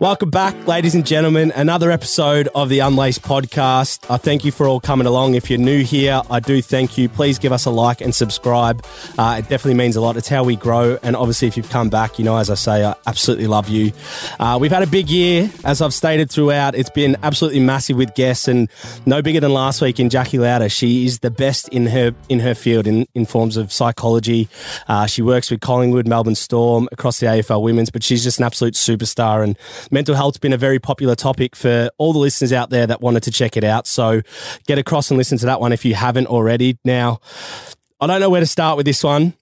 Welcome back, ladies and gentlemen. Another episode of the Unlaced podcast. I thank you for all coming along. If you're new here, I do thank you. Please give us a like and subscribe. Uh, it definitely means a lot. It's how we grow. And obviously, if you've come back, you know, as I say, I absolutely love you. Uh, we've had a big year, as I've stated throughout. It's been absolutely massive with guests, and no bigger than last week in Jacqui Louder. She is the best in her in her field in, in forms of psychology. Uh, she works with Collingwood, Melbourne Storm, across the AFL Women's, but she's just an absolute superstar and mental health's been a very popular topic for all the listeners out there that wanted to check it out. So get across and listen to that one if you haven't already. Now, I don't know where to start with this one.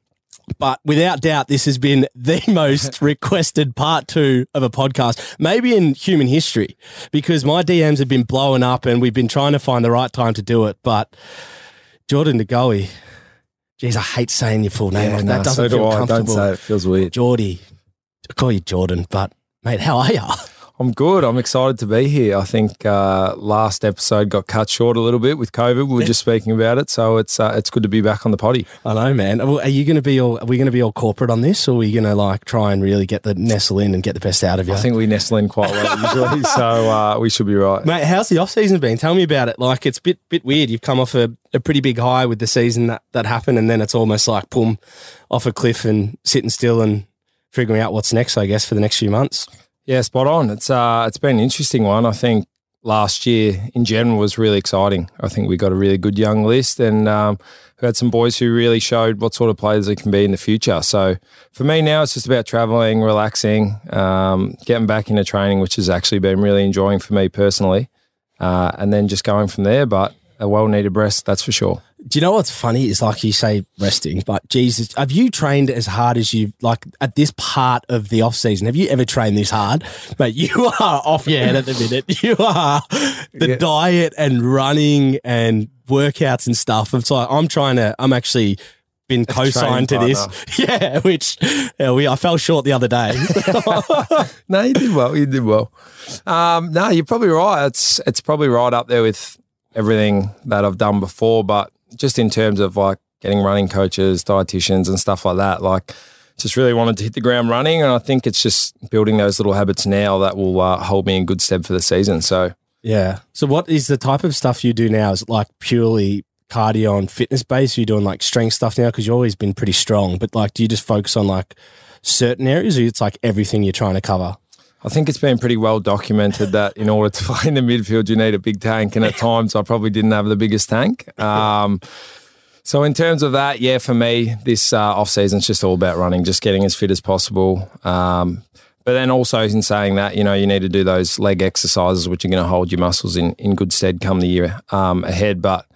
But without doubt, this has been the most requested part two of a podcast, maybe in human history, because my DMs have been blowing up and we've been trying to find the right time to do it. But Jordan De Goey, geez, I hate saying your full name. Yeah, like no, that doesn't so do feel I. comfortable. Don't say it. it feels weird. Jordy, I call you Jordan, but mate, how are you? I'm good. I'm excited to be here. I think uh, last episode got cut short a little bit with COVID. We were just speaking about it, so it's uh, it's good to be back on the potty. I know, man. Well, Are you going to be all? Are we going to be all corporate on this, or are we going to like try and really get the nestle in and get the best out of you? I think we nestle in quite well usually, so uh, we should be right. Mate, how's the off season been? Tell me about it. Like it's a bit bit weird. You've come off a, a pretty big high with the season that, that happened, and then it's almost like boom, off a cliff and sitting still and figuring out what's next. I guess for the next few months. Yeah, spot on. It's uh, it's been an interesting one. I think last year in general was really exciting. I think we got a really good young list and um, we had some boys who really showed what sort of players they can be in the future. So for me now, it's just about traveling, relaxing, um, getting back into training, which has actually been really enjoying for me personally, uh, and then just going from there. But a well needed rest, that's for sure. Do you know what's funny? Is like you say resting, but Jesus, have you trained as hard as you like at this part of the off season? Have you ever trained this hard? Mate, you are off your head at the minute. You are the Yeah. diet and running and workouts and stuff. It's like I'm trying to. I'm actually been co-signed to this. Yeah, which yeah, we I fell short the other day. no, you did well. You did well. Um, no, you're probably right. It's it's probably right up there with everything that I've done before, but just in terms of like getting running coaches, dietitians, and stuff like that, like just really wanted to hit the ground running, and I think it's just building those little habits now that will uh, hold me in good stead for the season. So yeah. So what is the type of stuff you do now? Is it like purely cardio and fitness based? Are you doing like strength stuff now? Because you've always been pretty strong, but like, do you just focus on like certain areas, or it's like everything you're trying to cover? I think it's been pretty well documented that in order to play in the midfield, you need a big tank. And at times, I probably didn't have the biggest tank. Um, so, in terms of that, yeah, for me, this uh, off season is just all about running, just getting as fit as possible. Um, but then also, in saying that, you know, you need to do those leg exercises, which are going to hold your muscles in, in good stead come the year um, ahead. But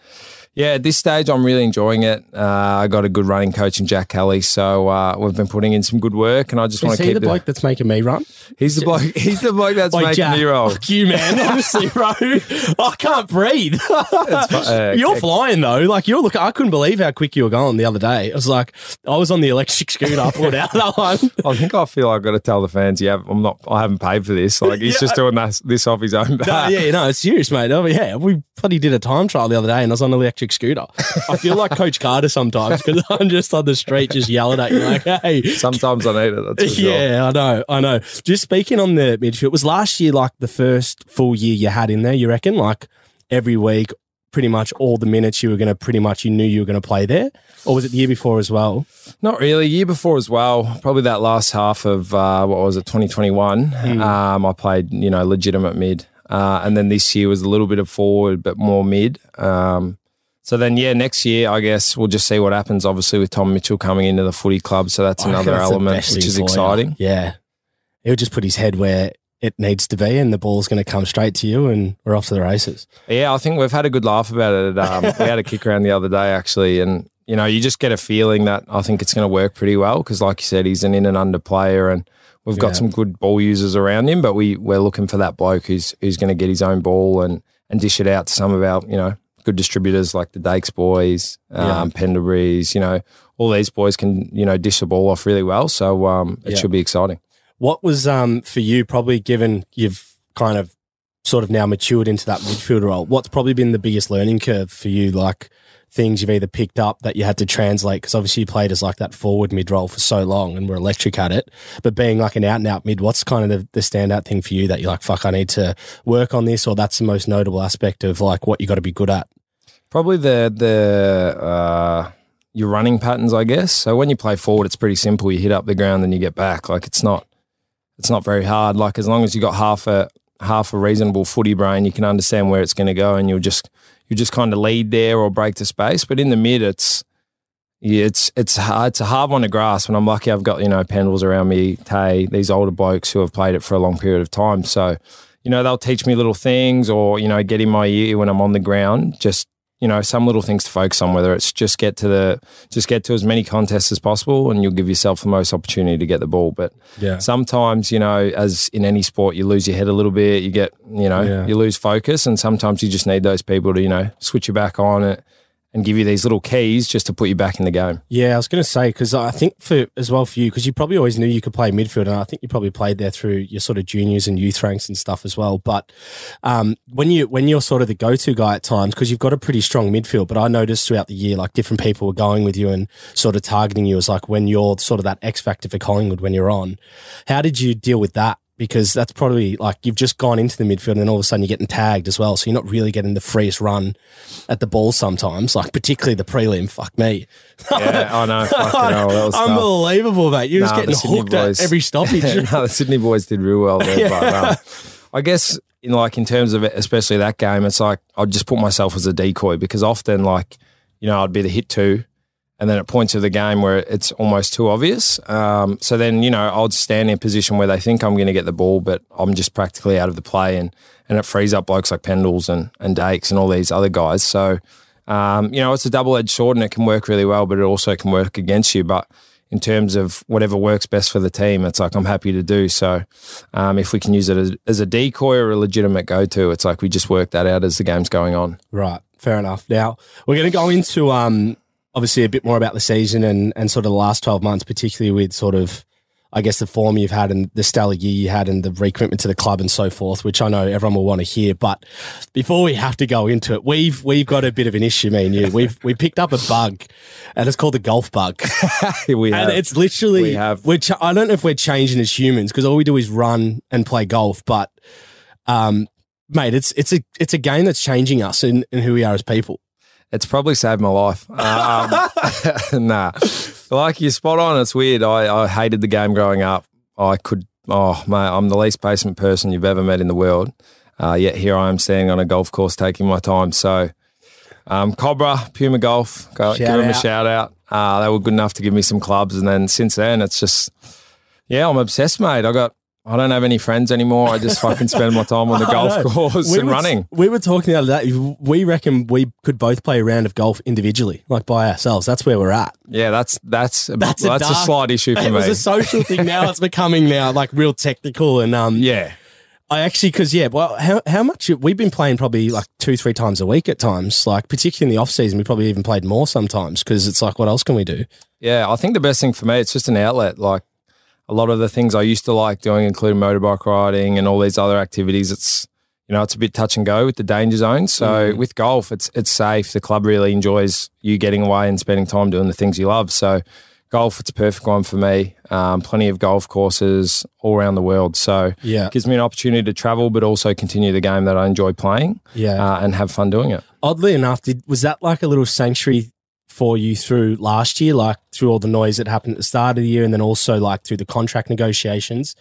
yeah, at this stage, I'm really enjoying it. Uh, I got a good running coach in Jack Kelly, so uh, we've been putting in some good work, and I just want to keep the the- bloke that's making me run? He's the bloke. He's the bloke that's Like making Jack, me roll. fuck you, man. Honestly, bro, I can't breathe. uh, you're flying though. Like you're look. I couldn't believe how quick you were going the other day. I was like, I was on the electric scooter. I pulled out that one. I think I feel I've got to tell the fans, yeah, I'm not. I haven't paid for this. Like he's Yeah. just doing this, this off his own No, back. yeah, no, it's serious, mate. Oh, yeah, we bloody did a time trial the other day, and I was on the electric scooter. I feel like Coach Carter sometimes because I'm just on the street, just yelling at you like, "Hey, Sometimes I need it. That's for sure. Yeah, I know, I know. Just speaking on the midfield, it was last year like the first full year you had in there? You reckon, like every week, pretty much all the minutes you were going to pretty much you knew you were going to play there, or was it the year before as well? Not really. Year before as well. Probably that last half of uh, what was it, 2021. Hmm. Um, I played, you know, legitimate mid, uh, and then this year was a little bit of forward, but more mid. Um, so then, yeah, next year I guess we'll just see what happens. Obviously, with Tom Mitchell coming into the footy club, so that's I another that's element which is you. exciting. Yeah, he'll just put his head where it needs to be, and the ball's going to come straight to you, and we're off to the races. Yeah, I think we've had a good laugh about it. Um, we had a kick around the other day, actually, and you know, you just get a feeling that I think it's going to work pretty well because, like you said, he's an in and under player, and we've got Yeah. some good ball users around him. But we we're looking for that bloke who's who's going to get his own ball and and dish it out to some of our, you know, good distributors like the Dakes boys, um, Pendlebury's, you know, all these boys can, you know, dish the ball off really well. So um, it Yeah. should be exciting. What was um for you probably given you've kind of sort of now matured into that midfield role? What's probably been the biggest learning curve for you? Like things you've either picked up that you had to translate because obviously you played as like that forward mid role for so long and were electric at it. But being like an out and out mid, what's kind of the, the standout thing for you that you're like, fuck, I need to work on this, or that's the most notable aspect of like what you got to be good at? Probably the the uh, your running patterns, I guess. So when you play forward, it's pretty simple. You hit up the ground, then you get back. Like it's not it's not very hard. Like as long as you got half a half a reasonable footy brain, you can understand where it's going to go, and you'll just you just kind of lead there or break to space. But in the mid, it's yeah, it's it's hard. It's a hard one to grasp. And I'm lucky I've got you know Pendles around me, Tay, these older blokes who have played it for a long period of time. So you know they'll teach me little things, or you know get in my ear when I'm on the ground. Just you know some little things to focus on. Whether it's just get to the just get to as many contests as possible, and you'll give yourself the most opportunity to get the ball. But Yeah. sometimes you know as in any sport you lose your head a little bit you get you know Yeah. you lose focus and sometimes you just need those people to you know switch you back on it and give you these little keys just to put you back in the game Yeah, I was going to say because I think for as well for you because you probably always knew you could play midfield, and I think you probably played there through your sort of juniors and youth ranks and stuff as well. But um, when you when you're sort of the go to guy at times because you've got a pretty strong midfield, but I noticed throughout the year like different people were going with you and sort of targeting you as like when you're sort of that X factor for Collingwood when you're on. How did you deal with that? Because that's probably like you've just gone into the midfield and then all of a sudden you're getting tagged as well. So you're not really getting the freest run at the ball sometimes, like particularly the prelim. Fuck me. yeah i know fucking hell, that was tough. Unbelievable, mate. You're just Nah, getting the Sydney hooked at every stoppage. no, the Sydney boys did real well there. But um, I guess in like in terms of it, especially that game, it's like I'd just put myself as a decoy because often like you know I'd be the hit two, and then at points of the game where it's almost too obvious. Um, so then you know I'd stand in a position where they think I'm going to get the ball, but I'm just practically out of the play, and and it frees up blokes like Pendles and and Dakes and all these other guys. So. Um, you know, it's a double edged sword and it can work really well, but it also can work against you. But in terms of whatever works best for the team, it's like I'm happy to do. So um, if we can use it as, as a decoy or a legitimate go to, it's like we just work that out as the game's going on. right, fair enough. Now we're going to go into um, obviously a bit more about the season and and sort of the last twelve months, particularly with sort of. I guess the form you've had and the stellar year you had and the recruitment to the club and so forth, which I know everyone will want to hear. But before we have to go into it, we've we've got a bit of an issue, me and you. We've we picked up a bug, and it's called the golf bug. we And have. it's literally, We have. which I don't know if we're changing as humans because all we do is run and play golf. But, um, mate, it's it's a it's a game that's changing us and, and who we are as people. It's probably saved my life. Um, nah, like you're spot on. It's weird. I, I hated the game growing up. I could, oh mate, I'm the least patient person you've ever met in the world. Uh, yet here I am standing on a golf course taking my time. So, um, Cobra, Puma Golf, go, give them a shout out. Uh, they were good enough to give me some clubs, and then since then, it's just, yeah, I'm obsessed, mate. I got. I don't have any friends anymore. I just fucking spend my time on the golf know. course We and were- running. We were talking the other day. We reckon we could both play a round of golf individually, like by ourselves. That's where we're at. Yeah, that's that's a, That's that's, a a, dark- slight issue for It me. was a social thing. Now it's becoming now like real technical. And um, yeah, I actually, because yeah, well, how how much we've been playing probably like two three times a week at times. Like particularly in the off season, we probably even played more sometimes because it's like, what else can we do? yeah. I think the best thing for me, it's just an outlet. Like a lot of the things I used to like doing, including motorbike riding and all these other activities. It's you know, it's a bit touch and go with the danger zone. So with golf, it's it's safe. The club really enjoys you getting away and spending time doing the things you love. So golf, it's a perfect one for me. Um, plenty of golf courses all around the world. So Yeah. it gives me an opportunity to travel, but also continue the game that I enjoy playing Yeah. uh, and have fun doing it. Oddly enough, did was that like a little sanctuary for you through last year, like through all the noise that happened at the start of the year, and then also like through the contract negotiations?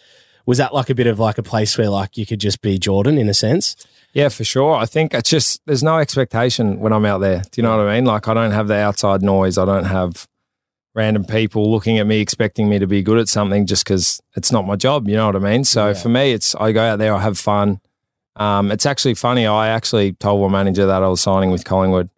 Was that like a bit of like a place where like you could just be Jordan in a sense? Yeah, for sure. I think it's just there's no expectation when I'm out there. Do you know what I mean? Like I don't have the outside noise. I don't have random people looking at me expecting me to be good at something just because it's not my job. You know what I mean? So Yeah. for me, it's I go out there, I have fun. Um, it's actually funny. I actually told my manager that I was signing with Collingwood,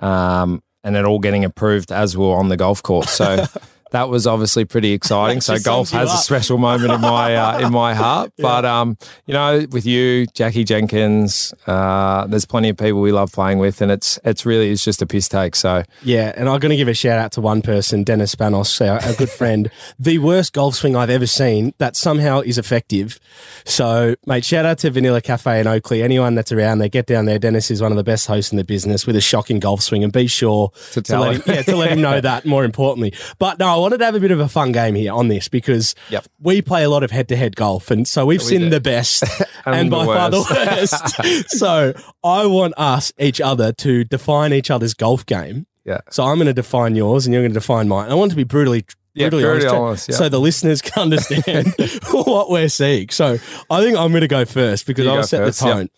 um, and it all getting approved as we were on the golf course. So that was obviously pretty exciting. so golf has a special moment in my uh, in my heart. But um, you know, with you, Jackie Jenkins, uh, there's plenty of people we love playing with, and it's it's really is just a piss take. So Yeah, and I'm going to give a shout out to one person, Dennis Spanos, our, our good friend. the worst golf swing I've ever seen that somehow is effective. So, mate, shout out to Vanilla Cafe in Oakleigh. Anyone that's around there, get down there. Dennis is one of the best hosts in the business with a shocking golf swing, and be sure To tell let him. him, yeah, to let him know that. More importantly, but no, wanted to have a bit of a fun game here on this because Yep. we play a lot of head-to-head golf, and so we've seen do. the best and, And the by far the worst. worst. so I want us each other to define each other's golf game. yeah, So I'm going to define yours, and you're going to define mine. I want to be brutally, Yeah, brutally honest, yeah. so the listeners can understand what we're seeing. So I think I'm going to go first because You I'll set first, the yep. tone.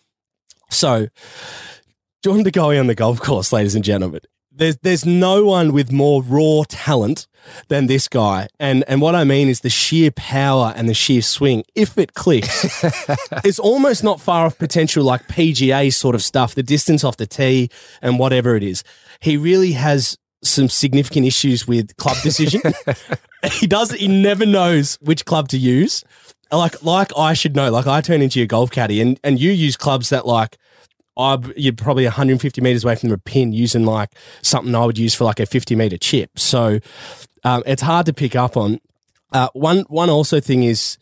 So John De Goey on the golf course, ladies and gentlemen. There's there's no one with more raw talent than this guy, and and what I mean is the sheer power and the sheer swing. If it clicks, it's almost not far off potential like PGA sort of stuff. The distance off the tee and whatever it is, he really has some significant issues with club decision. he does. He never knows which club to use. Like like I should know. Like I turn into your golf caddy, and and you use clubs that like. I, you're probably 150 meters away from the pin using like something I would use for like a 50 meter chip. So um, it's hard to pick up on. Uh, one one also thing is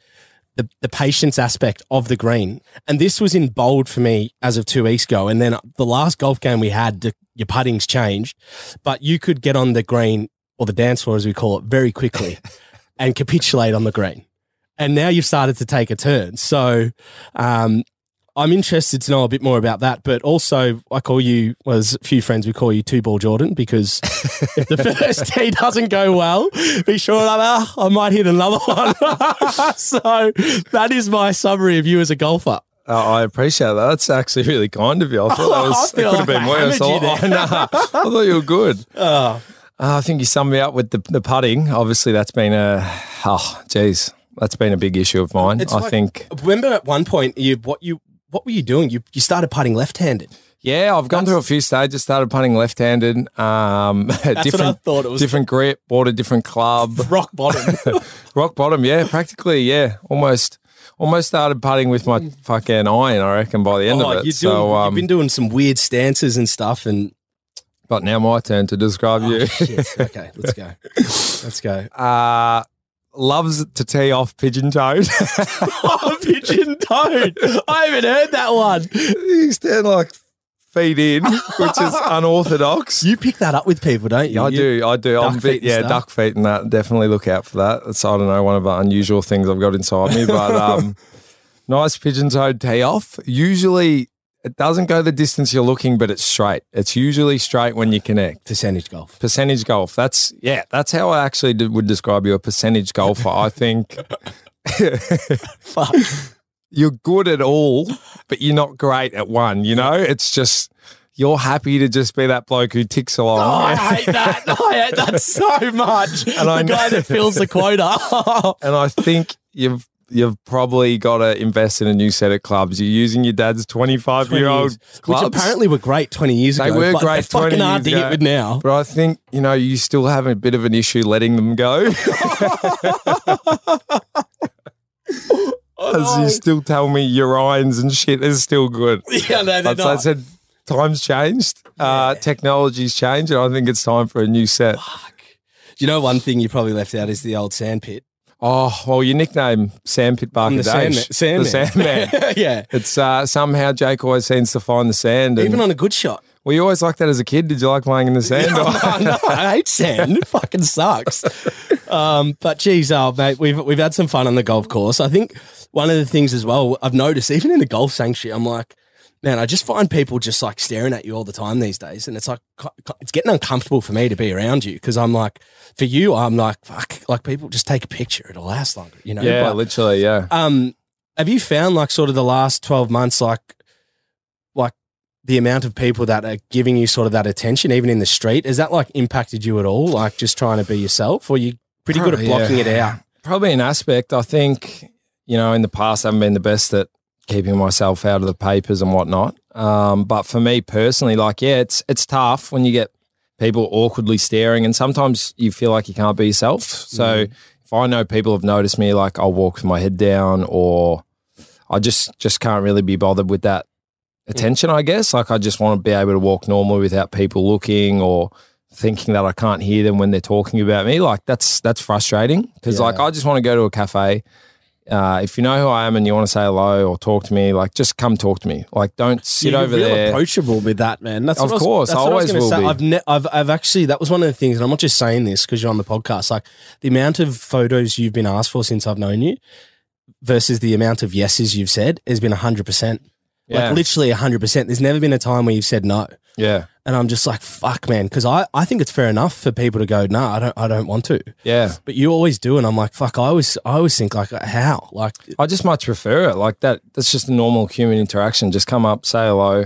the, the patience aspect of the green. And this was in bold for me as of two weeks ago. And then the last golf game we had, the, your putting's changed, but you could get on the green or the dance floor, as we call it, very quickly and capitulate on the green. And now you've started to take a turn. So um, I'm interested to know a bit more about that. But also, I call you, well, there's a few friends we call you two ball Jordan because if the first tee doesn't go well, be sure that ah, I might hit another one. so that is my summary of you as a golfer. Uh, I appreciate that. That's actually really kind of you. I thought that was I feel it could have been worse. I, nah, I thought you were good. Oh, Uh, I think you summed me up with the, the putting. Obviously, that's been a oh, geez, that's been a big issue of mine. It's I like- think. remember at one point you what you what were you doing? You you started putting left handed. Yeah, I've gone through a few stages. Started putting left-handed. Um, what I different, thought it was. different grip. Bought a different club. Rock bottom. Rock bottom. Yeah, practically. Yeah, almost. Almost started putting with my fucking iron. I reckon by the end Oh, of it. you're so, um, you've been doing some weird stances and stuff, and but now my turn to describe you. Oh, shit. okay, let's go, let's go. uh, loves to tee off pigeon toed. Oh, pigeon toed. I haven't heard that one. you stand like feet in, which is unorthodox. You pick that up with people, don't you? Yeah, I You- do. I do. I'm bit, yeah, stuff? duck feet and that. Definitely look out for that. It's, I don't know, one of the unusual things I've got inside me. But um, nice pigeon toed tee off. Usually it doesn't go the distance you're looking, but it's straight. It's usually straight when you connect. Percentage golf. Percentage golf. That's, yeah, that's how I actually did, would describe you a percentage golfer. I think Fuck. you're good at all, but you're not great at one. You know, it's just you're happy to just be that bloke who ticks along. Oh, I hate that. I hate that so much. And I the guy know- that fills the quota. and I think you've you've probably got to invest in a new set of clubs. You're using your dad's 25 year old clubs, Which apparently were great 20 years They ago. They were great they're fucking 20 hard to years ago. with now. But I think you know you still have a bit of an issue letting them go, as you still tell me your irons and shit is still good. Yeah, no, they're I'd I said times changed, uh, technology's changed, and I think it's time for a new set. Do you know one thing you probably left out is the old sand pit? Oh well, your nickname Sandpit I'm Barker the Sandman. Sandman. the Sandman. yeah. It's uh, somehow Jake always seems to find the sand. And, Even on a good shot. Well, you always liked that as a kid? Did you like playing in the sand? No, no, no, I hate sand. It fucking sucks. Um, but geez, oh mate, we've we've had some fun on the golf course. I think one of the things as well I've noticed, even in the golf sanctuary, I'm like, man, I just find people just like staring at you all the time these days, and it's like it's getting uncomfortable for me to be around you because I'm like, for you, I'm like, fuck, like people just take a picture, it'll last longer, you know? yeah, But, literally, yeah. um, have you found like sort of the last 12 months, like, like the amount of people that are giving you sort of that attention, even in the street, has that like impacted you at all? Like just trying to be yourself, or you pretty good at blocking yeah. it out? Probably an aspect. I think you know in the past I haven't been the best at keeping myself out of the papers and whatnot. Um, but for me personally, like yeah, it's it's tough when you get people awkwardly staring, and sometimes you feel like you can't be yourself. So if I know people have noticed me, like I'll walk with my head down, or I just just can't really be bothered with that attention. I guess like I just want to be able to walk normally without people looking or thinking that I can't hear them when they're talking about me. Like that's that's frustrating because like I just want to go to a cafe. Uh, if you know who I am and you want to say hello or talk to me, like just come talk to me. Like don't sit You're over real there. approachable with that, man. That's Of what I was- course, that's I what always gonna will say. be. I've, ne- I've, I've actually that was one of the things, and I'm not just saying this because you're on the podcast. Like the amount of photos you've been asked for since I've known you versus the amount of yeses you've said has been hundred percent. Yeah. Like literally hundred percent. There's never been a time where you've said no. yeah, And I'm just like, fuck, man, because I, I think it's fair enough for people to go, no, I don't, I don't want to. yeah. But you always do, and I'm like, fuck, I always, I always think like, how, like, I just much prefer it like that. That's just a normal human interaction. Just come up, say hello.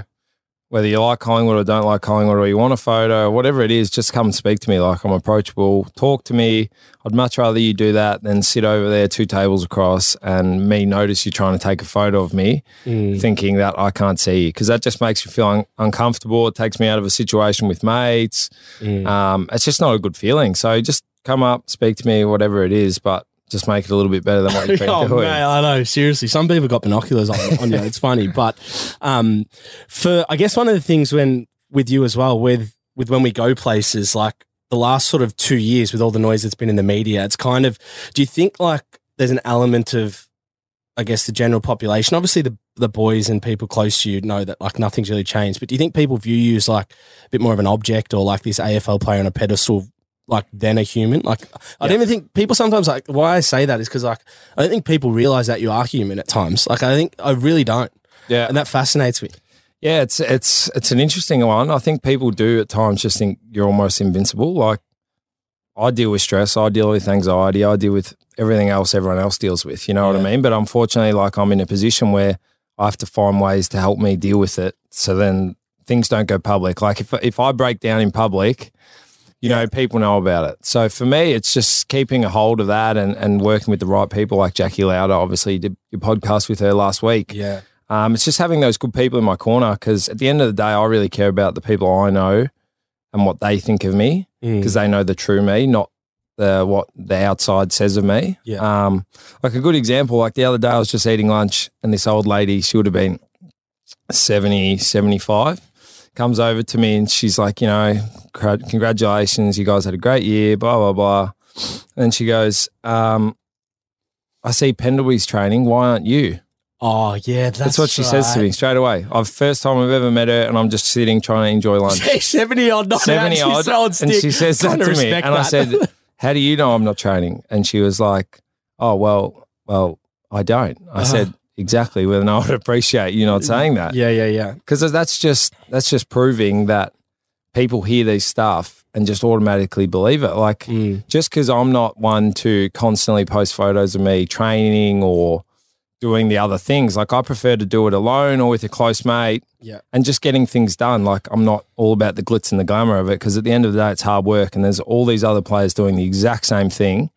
Whether you like Collingwood or don't like Collingwood, or you want a photo, whatever it is, just come and speak to me. Like I'm approachable. Talk to me. I'd much rather you do that than sit over there two tables across and me notice you trying to take a photo of me, thinking that I can't see you because that just makes me feel un- uncomfortable. It takes me out of a situation with mates. Um, it's just not a good feeling. So just come up, speak to me, whatever it is, but just make it a little bit better than what you've been oh doing. man, I know. Seriously, some people got binoculars on, on you. It's funny, but um, for I guess one of the things when with you as well with with when we go places like the last sort of two years with all the noise that's been in the media, it's kind of. Do you think like there's an element of, I guess, the general population? Obviously, the the boys and people close to you know that like nothing's really changed. But do you think people view you as like a bit more of an object or like this AFL player on a pedestal? Like than a human, like I don't even think people sometimes like why I say that is because like I don't think people realize that you are human at times. Like I think I really don't, Yeah, and that fascinates me. Yeah, it's it's it's an interesting one. I think people do at times just think you're almost invincible. Like I deal with stress, I deal with anxiety, I deal with everything else everyone else deals with. You know what I mean? But unfortunately, like I'm in a position where I have to find ways to help me deal with it. So then things don't go public. Like if if I break down in public, you know, people know about it. So for me, it's just keeping a hold of that and, and working with the right people like Jacqui Louder. Obviously, you did your podcast with her last week. Yeah, Um, it's just having those good people in my corner because at the end of the day, I really care about the people I know and what they think of me Mm. because they know the true me, not the what the outside says of me. Yeah. Um, like a good example, like the other day, I was just eating lunch and this old lady, she would have been 70, 75, comes over to me and she's like, you know, congratulations, you guys had a great year, blah, blah, blah. And she goes, um, I see Pendlebury's training. Why aren't you? Oh yeah, that's, That's, what she says to me straight away. I've first time I've ever met her, and I'm just sitting trying to enjoy lunch. Seventy odd, not Seventy odd, on and stick. she says that to me, and I said, "How do you know I'm not training?" And she was like, "Oh well, well, I don't." I Uh-huh. said, "Exactly." Well, then I would appreciate you not saying that yeah, yeah, yeah. because that's just that's just proving that people hear these stuff and just automatically believe it. Like Mm. just because I'm not one to constantly post photos of me training or doing the other things, like I prefer to do it alone or with a close mate Yeah. and just getting things done. Like I'm not all about the glitz and the glamour of it because at the end of the day, it's hard work and there's all these other players doing the exact same thing.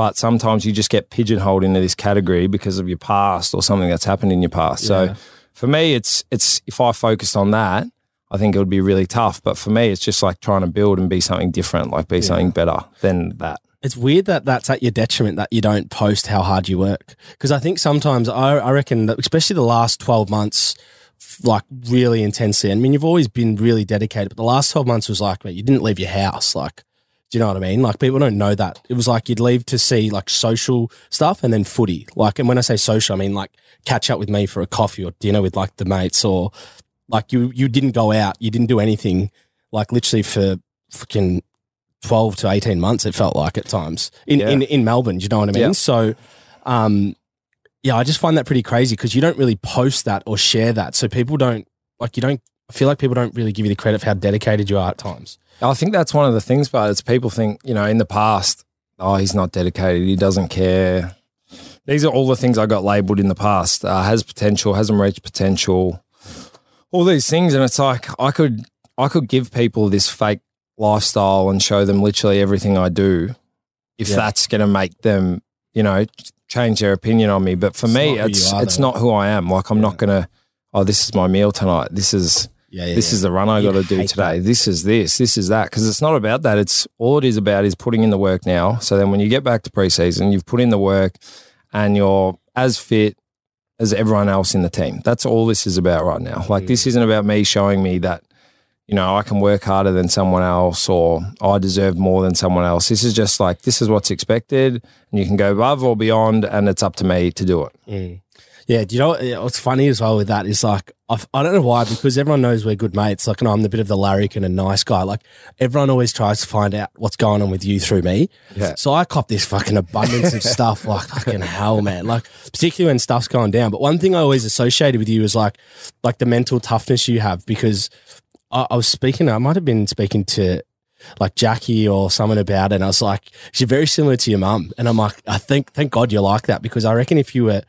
But sometimes you just get pigeonholed into this category because of your past or something that's happened in your past. Yeah. So for me, it's it's if I focused on that, I think it would be really tough. But for me, it's just like trying to build and be something different, like be something better than that. It's weird that that's at your detriment that you don't post how hard you work. Because I think sometimes I, I reckon that especially the last 12 months, like really intensely. I mean, you've always been really dedicated, but the last 12 months was like, mate, you didn't leave your house. Like, do you know what I mean? Like people don't know that. It was like you'd leave to see like social stuff and then footy. Like, and when I say social, I mean like catch up with me for a coffee or dinner with like the mates or like you, you didn't go out. You didn't do anything like literally for fucking 12 to 18 months it felt like at times in, Yeah. in, in Melbourne, do you know what I mean? Yeah. So um yeah, I just find that pretty crazy because you don't really post that or share that. So people don't like you don't I feel like people don't really give you the credit for how dedicated you are at times. I think that's one of the things, but it's people think, you know, in the past, oh, he's not dedicated, he doesn't care. These are all the things I got labeled in the past. Uh, has potential, hasn't reached potential, all these things, and it's like I could, I could give people this fake lifestyle and show them literally everything I do, if Yeah. that's going to make them, you know, change their opinion on me. But for It's me, it's are, it's though. not who I am. Like I'm not going to, oh, this is my meal tonight. This is Yeah, yeah, this yeah. is the run I got to do today. that. This is this. This is that. Because it's not about that. It's all it is about is putting in the work now. So then when you get back to preseason, you've put in the work and you're as fit as everyone else in the team. That's all this is about right now. Like this hmm. isn't about me showing me that you know I can work harder than someone else or I deserve more than someone else. This is just like this is what's expected, and you can go above or beyond, and it's up to me to do it. Hmm. Yeah, do you know what- yeah, what's funny as well with that is like I've, I don't know why because everyone knows we're good mates. Like, and I'm the bit of the larrikin and a nice guy. Like, everyone always tries to find out what's going on with you through me. Yeah. So I cop this fucking abundance of stuff. Like, fucking hell, man. Like, particularly when stuff's going down. But one thing I always associated with you is like, like the mental toughness you have because I, I was speaking. I might have been speaking to like Jackie or someone about it. And I was like, she's very similar to your mum. And I'm like, I think, thank God you're like that because I reckon if you were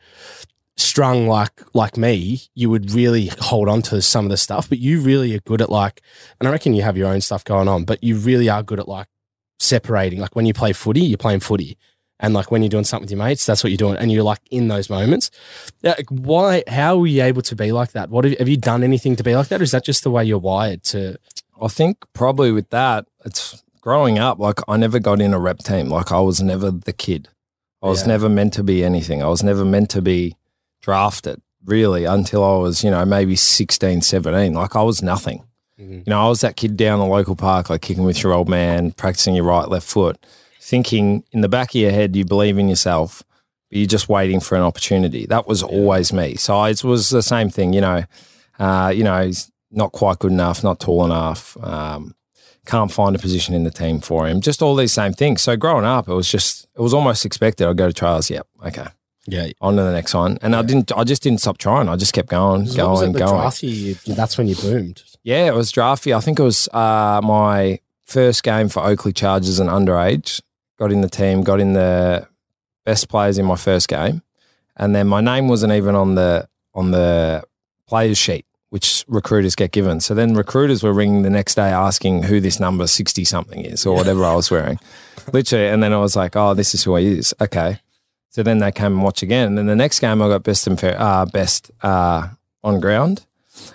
strung like like me, you would really hold on to some of the stuff. But you really are good at like, and I reckon you have your own stuff going on, but you really are good at like separating. Like when you play footy, you're playing footy. And like when you're doing something with your mates, that's what you're doing. And you're like in those moments. Like, why, how are you able to be like that? What have, have you done anything to be like that? Or is that just the way you're wired to? I think probably with that, it's growing up. Like I never got in a rep team. Like I was never the kid. I was Yeah. never meant to be anything. I was never meant to be drafted really until I was, you know, maybe 16, 17. Like I was nothing. Mhm. You know, I was that kid down the local park, like kicking with your old man, practicing your right, left foot, thinking in the back of your head, you believe in yourself, but you're just waiting for an opportunity. That was always me. So it was the same thing, you know, uh, you know, he's not quite good enough, not tall enough, um, can't find a position in the team for him. Just all these same things. So growing up, it was just, it was almost expected. I'd go to trials. Yep. Okay. Yeah. On to the next one. And I didn't, I just didn't stop trying. I just kept going, as going, going. draft year, you- that's when you boomed. Yeah, it was drafty. I think it was uh, my first game for Oakleigh Chargers and underage. Got in the team, got in the best players in my first game, and then my name wasn't even on the on the players sheet, which recruiters get given. So then recruiters were ringing the next day asking who this number sixty something is or whatever I was wearing, literally. And then I was like, oh, this is who he is. Okay. So then they came and watch again, and then the next game I got best and fair, uh, best uh, on ground.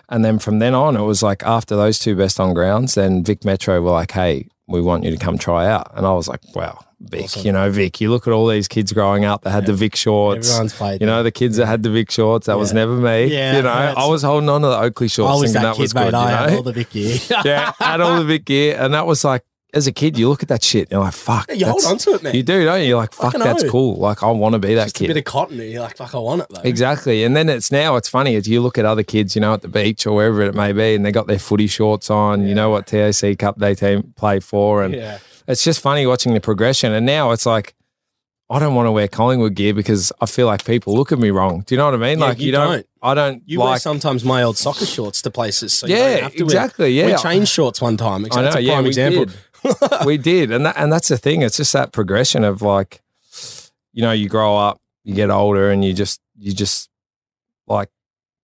And then from then on, it was like after those two best on grounds, then Vic Metro were like, hey, we want you to come try out. And I was like, wow, Vic, Awesome. you know, Vic, you look at all these kids growing up that had the Vic shorts. Everyone's played. You know, the kids that had the Vic shorts, that was never me. Yeah, you know, I was holding on to the Oakleigh shorts I was thinking that, that, kid, was mate. good. I you had all the Vic gear. yeah, had all the Vic gear. And that was like, as a kid, you look at that shit, and you're like, fuck. you hold that's- on to it, man. You do, don't you? You're like, fuck, Fucking that's oath. cool. Like, I want to be that Just kid. a bit of cotton. And you're like, fuck, I want it though. Exactly. And then it's now it's funny as you look at other kids, you know, at the beach or wherever it may be, and they got their footy shorts on, you know what TAC Cup they team play for. And Yeah. it's just funny watching the progression. And now it's like I don't want to wear Collingwood gear because I feel like people look at me wrong. Do you know what I mean? Yeah, like you don't. I don't You wear like sometimes my old soccer shorts to places. So you Yeah, don't have to wear- exactly, yeah. We changed shorts one time. I That's know, a yeah, prime we example. did. we did, and that, and that's the thing. It's just that progression of like, you know, you grow up, you get older, and you just you just like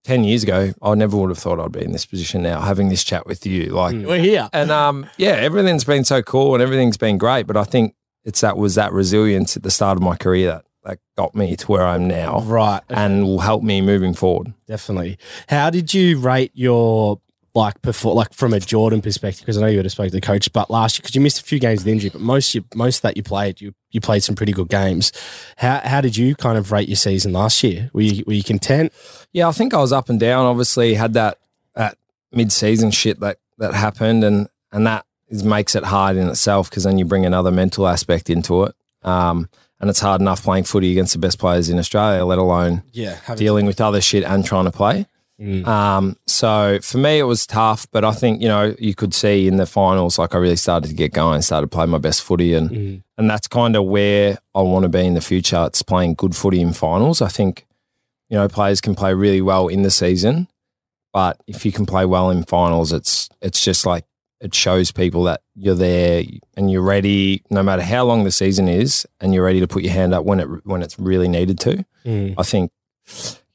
ten years ago, I never would have thought I'd be in this position now, having this chat with you. Like, We're here. and um, yeah, everything's been so cool and everything's been great, but I think it's that was that resilience at the start of my career that that got me to where I'm now, Right. and will help me moving forward. Definitely. How did you rate your like like from a Jordan perspective? Because I know you would have spoke to the coach, but last year because you missed a few games with injury, but most you, most that you played, you you played some pretty good games. How how did you kind of rate your season last year? Were you were you content? Yeah, I think I was up and down. Obviously, had that that mid season shit that that happened, and and that is, makes it hard in itself because then you bring another mental aspect into it. Um, and it's hard enough playing footy against the best players in Australia, let alone Yeah. dealing with other shit and trying to play. Mm. Um, so for me, it was tough, but I think you know you could see in the finals, like I really started to get going, started playing my best footy, and Mm. and that's kind of where I want to be in the future. It's playing good footy in finals. I think you know players can play really well in the season, but if you can play well in finals, it's it's just like it shows people that you're there and you're ready, no matter how long the season is, and you're ready to put your hand up when it when it's really needed to. Mm. I think,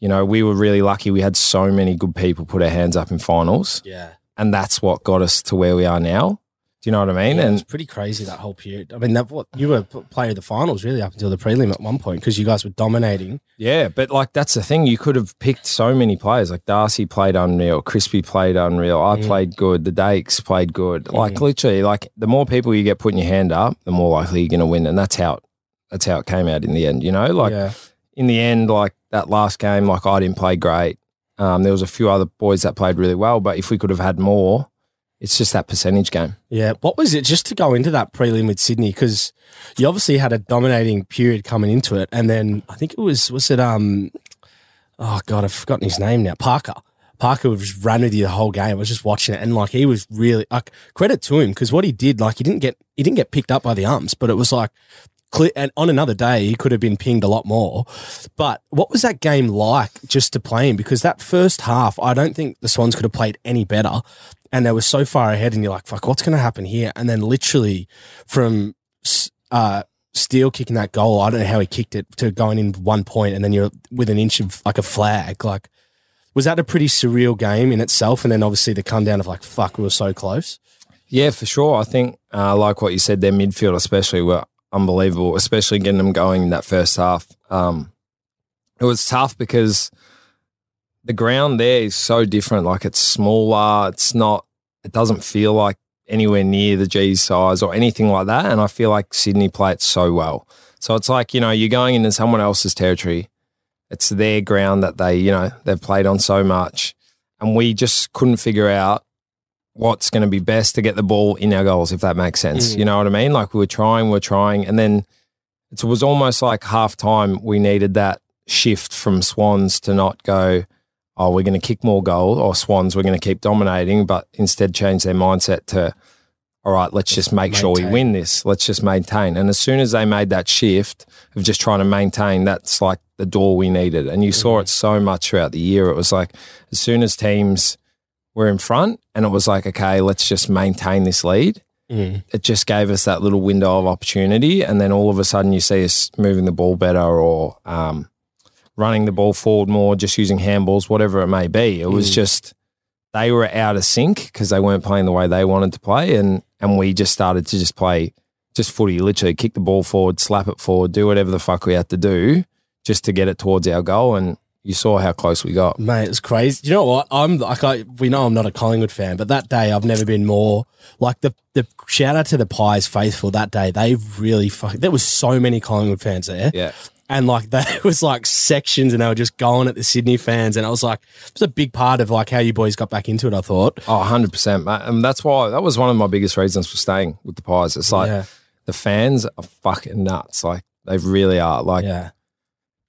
you know, we were really lucky. We had so many good people put our hands up in finals, Yeah. and that's what got us to where we are now. Do you know what I mean? Yeah, and it's pretty crazy that whole period. I mean, that what you were player of the finals really up until the prelim at one point because you guys were dominating. Yeah, but like that's the thing. You could have picked so many players. Like Darcy played unreal, Crispy played unreal. I Mm. played good. The Dakes played good. Like literally, like the more people you get putting your hand up, the more likely you're going to win. And that's how that's how it came out in the end. You know, like yeah, in the end, like that last game, like I didn't play great. Um, there was a few other boys that played really well, but if we could have had more, it's just that percentage game. yeah. What was it just to go into that prelim with Sydney? Because you obviously had a dominating period coming into it, and then I think it was was it um oh god I've forgotten his name now Parker. Parker was ran with you the whole game. I was just watching it, and like he was really like credit to him because what he did, like he didn't get he didn't get picked up by the umps, but it was like. And on another day, he could have been pinged a lot more. But what was that game like just to play him? Because that first half, I don't think the Swans could have played any better, and they were so far ahead, and you're like, "Fuck, what's going to happen here?" And then literally from uh, Steele kicking that goal, I don't know how he kicked it to going in one point, and then you're with an inch of like a flag, like. Was that a pretty surreal game in itself? And then obviously the come down of like, fuck, we were so close. Yeah, for sure. I think, uh, like what you said, their midfield especially were unbelievable, especially getting them going in that first half. Um, it was tough because the ground there is so different. Like it's smaller. It's not. It doesn't feel like anywhere near the G size or anything like that. And I feel like Sydney play it so well. So it's like you know you're going into someone else's territory. It's their ground that they you know they've played on so much, and we just couldn't figure out what's going to be best to get the ball in our goals, if that makes sense. Mm. You know what I mean? Like we were trying, we're trying, and then it was almost like half time we needed that shift from Swans to not go, oh, we're going to kick more goal, or Swans, we're going to keep dominating, but instead change their mindset to, all right, let's just make sure we win this. Let's just maintain. And as soon as they made that shift of just trying to maintain, that's like the door we needed. And you saw it so much throughout the year. It was like as soon as teams were in front and it was like, okay, let's just maintain this lead. Mm. It just gave us that little window of opportunity. And then all of a sudden you see us moving the ball better or um, running the ball forward more, just using handballs, whatever it may be. It was Mm. just they were out of sync because they weren't playing the way they wanted to play. And, and we just started to just play just footy, literally kick the ball forward, slap it forward, do whatever the fuck we had to do just to get it towards our goal. And you saw how close we got. Mate, it's crazy. You know what? I'm like, I, we know I'm not a Collingwood fan, but that day I've never been more like the the shout out to the Pies faithful that day. They really fuck. There was so many Collingwood fans there, Yeah. and like there was like sections, and they were just going at the Sydney fans, and I was like, it was a big part of like how you boys got back into it. I thought, Oh, 100%, mate. And that's why that was one of my biggest reasons for staying with the Pies. It's like yeah, the fans are fucking nuts. Like they really are. Like yeah.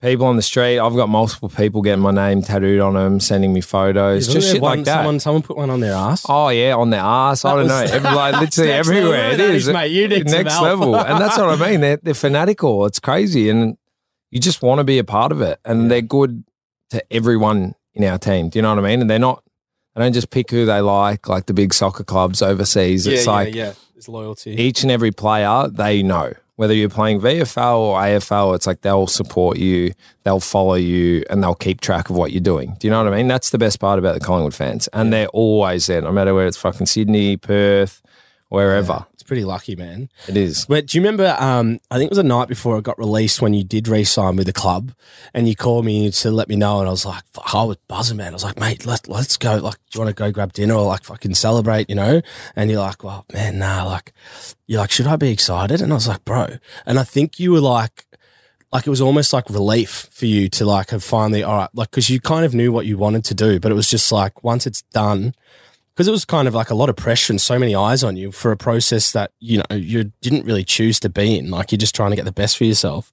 People on the street, I've got multiple people getting my name tattooed on them, sending me photos, Isn't just shit one- like that. Someone, someone put one on their ass. Oh yeah, on their ass. I don't know. Every, like literally everywhere. level, It that is mate. You need next level, and that's what I mean. They're, they're fanatical. It's crazy, and you just want to be a part of it. And they're good to everyone in our team. Do you know what I mean? And they're not. They don't just pick who they like, like the big soccer clubs overseas. It's like yeah. It's loyalty. each and every player they know whether you're playing VFL or AFL. It's like they'll support you, they'll follow you, and they'll keep track of what you're doing. Do you know what I mean? That's the best part about the Collingwood fans, and they're always there, no matter where it's fucking Sydney, Perth, wherever It's pretty lucky, man. it is. But do you remember? Um, I think it was a night before it got released when you did re-sign with the club, and you called me to let me know, and I was like, I was buzzing, man. I was like, mate, let's let's go. Like, do you want to go grab dinner or like fucking celebrate? You know? And you're like, well, man, nah. Like, you're like, should I be excited? And I was like, bro. And I think you were like. Like it was almost like relief for you to like have finally all right like because you kind of knew what you wanted to do but it was just like once it's done because it was kind of like a lot of pressure and so many eyes on you for a process that you know you didn't really choose to be in. Like you're just trying to get the best for yourself.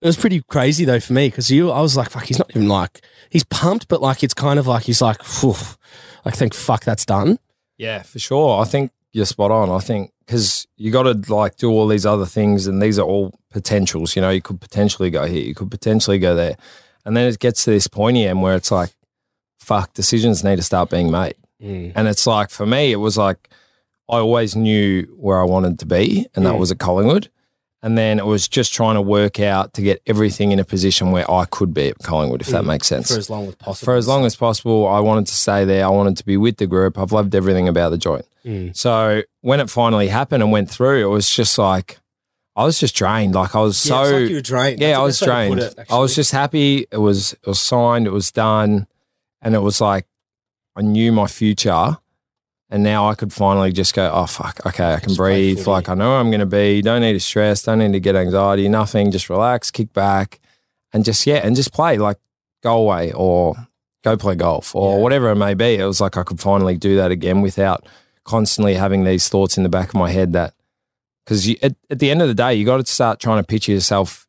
It was pretty crazy though for me because you, I was like, fuck, he's not even like he's pumped, but like it's kind of like he's like. I think fuck, that's done. Yeah, for sure. I think you're spot on. I think because you got to like do all these other things, and these are all potentials. You know, you could potentially go here, you could potentially go there, and then it gets to this point again where it's like, fuck, decisions need to start being made. And it's like for me, it was like I always knew where I wanted to be, and that Mm. was at Collingwood. And then it was just trying to work out to get everything in a position where I could be at Collingwood, if that makes sense. Mm. for as long as possible. For as long as possible, I wanted to stay there. I wanted to be with the group. I've loved everything about the joint. Mm. So when it finally happened and went through, it was just like I was just drained. Like I was Yeah, so like you were drained. yeah, That's I was best way to put drained. it, I was just happy. It was it was signed. It was done, and it was like I knew my future. And now I could finally just go, oh fuck, okay, I can Just breathe. Like I know where I'm going to be. Don't need to stress. Don't need to get anxiety. Nothing. Just relax, kick back, and just yeah, and just play. Like go away or go play golf or Yeah. whatever it may be. It was like I could finally do that again without constantly having these thoughts in the back of my head that because at, at the end of the day, you got to start trying to picture yourself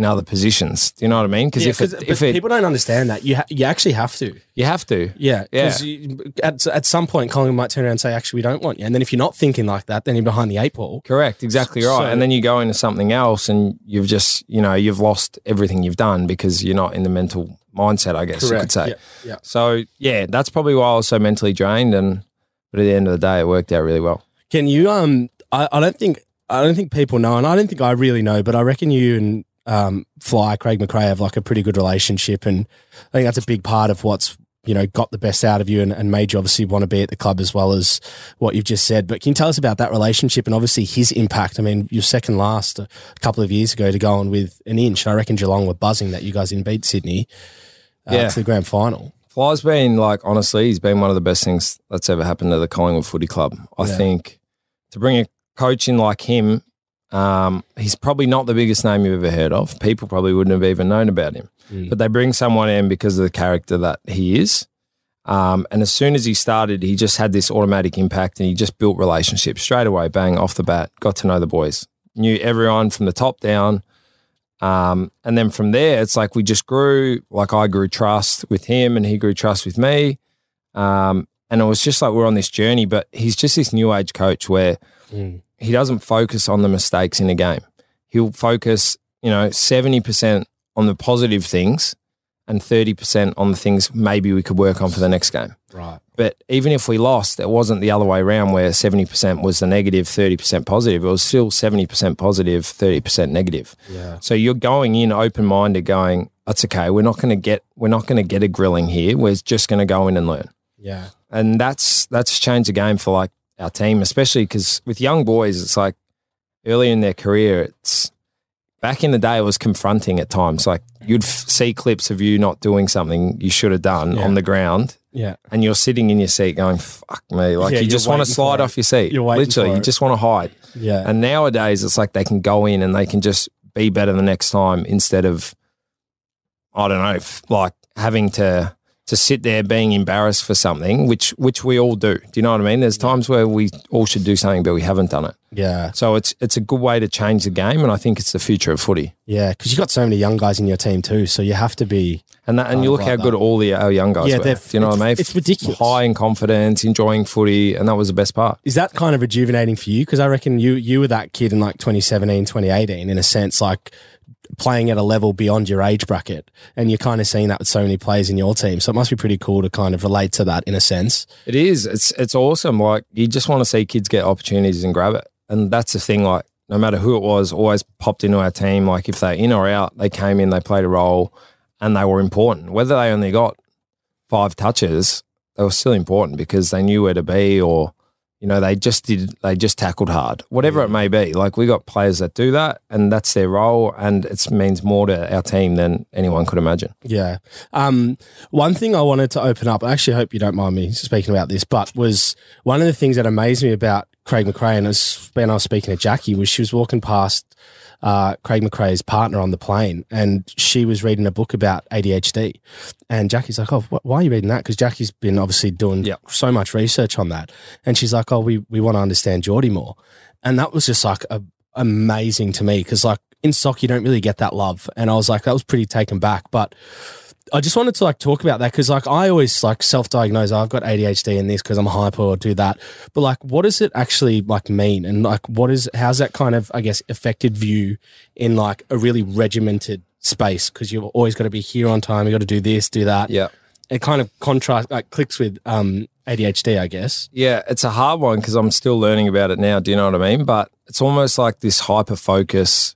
in other positions. Do you know what I mean? Because Yeah, if it, if it, people don't understand that you ha- you actually have to. you have to. Yeah, Yeah. because at at some point, Collingwood might turn around and say, "Actually, we don't want you." And then if you're not thinking like that, then you're behind the eight ball. Correct, exactly right. So- and then you go into something else, and you've just you know you've lost everything you've done because you're not in the mental mindset. I guess you could say. Yeah, yeah. So yeah, that's probably why I was so mentally drained. And but at the end of the day, it worked out really well. Can you? Um, I, I don't think I don't think people know, and I don't think I really know, but I reckon you and um, Fly Craig McRae have like a pretty good relationship, and I think that's a big part of what's you know got the best out of you and, and made you obviously want to be at the club as well as what you've just said. But can you tell us about that relationship and obviously his impact? I mean, you're second last a couple of years ago to go on with an inch. I reckon Geelong were buzzing that you guys didn't beat Sydney uh, Yeah. to the grand final. Fly's been like honestly, he's been one of the best things that's ever happened to the Collingwood Footy Club. I Yeah. think to bring a coach in like him, um, he's probably not the biggest name you've ever heard of. People probably wouldn't have even known about him. Mm. But they bring someone in because of the character that he is. Um, and as soon as he started, he just had this automatic impact and he just built relationships straight away, bang, off the bat, got to know the boys, knew everyone from the top down. Um, and then from there, it's like we just grew. Like I grew trust with him, and he grew trust with me. Um, and it was just like we're on this journey. But he's just this new age coach where Mm. He doesn't focus on the mistakes in the game. He'll focus, you know, seventy percent on the positive things, and thirty percent on the things maybe we could work on for the next game. Right. But even if we lost, it wasn't the other way around where 70% was the negative, 30% positive. It was still 70% positive, 30% negative. Yeah. So you're going in open minded, going, that's okay. We're not going to get, we're not going to get a grilling here. We're just going to go in and learn. Yeah. And that's, that's changed the game for like our team, especially because with young boys, it's like early in their career, it's back in the day, it was confronting at times. Like you'd f- see clips of you not doing something you should have done Yeah. on the ground Yeah. and you're sitting in your seat going, fuck me. Like Yeah, you just want to slide off your seat. You're waiting Literally, you just want to hide. Yeah. And nowadays, it's like they can go in and they can just be better the next time instead of, I don't know, f- like having to to sit there being embarrassed for something, which which we all do. Do you know what I mean? There's times where we all should do something, but we haven't done it. yeah. So it's it's a good way to change the game, and I think it's the future of footy. Yeah. Because you've got so many young guys in your team too. So you have to be. And that, and you look like how that. good all the our young guys Yeah, were. they're- Do you know what I mean? it's- it's ridiculous. High in confidence, enjoying footy, and that was the best part. Is that kind of rejuvenating for you? Because I reckon you you were that kid in like 2017, 2018, in a sense, like playing at a level beyond your age bracket. And you're kind of seeing that with so many players in your team. So it must be pretty cool to kind of relate to that in a sense. It is. It's it's awesome. Like you just want to see kids get opportunities and grab it. And that's the thing, like no matter who it was, always popped into our team. Like if they're in or out, they came in, they played a role and they were important. Whether they only got five touches, they were still important because they knew where to be or you know, they just did they just tackled hard. Whatever it may be. Like we got players that do that and that's their role and it means more to our team than anyone could imagine. Yeah. Um, one thing I wanted to open up, I actually hope you don't mind me speaking about this, but was one of the things that amazed me about Craig McRae, and was when I was speaking to Jacqui, was she was walking past uh, Craig McRae's partner on the plane, and she was reading a book about ADHD. And Jacqui's like, "Oh, wh- why are you reading that?" Because Jacqui's been obviously doing Yep. so much research on that, and she's like, "Oh, we we want to understand Jordy more," and that was just like a, amazing to me because like in soccer you don't really get that love, and I was like, that was pretty taken back, but. I just wanted to like talk about that because like I always like self-diagnose. I've got ADHD and this because I'm hyper or do that. But like, what does it actually like mean? And like, what is how's that kind of I guess affected view in like a really regimented space? Because you've always got to be here on time. You got to do this, do that. Yeah. It kind of contrast like clicks with um ADHD, I guess. Yeah, it's a hard one because I'm still learning about it now. Do you know what I mean? But it's almost like this hyper focus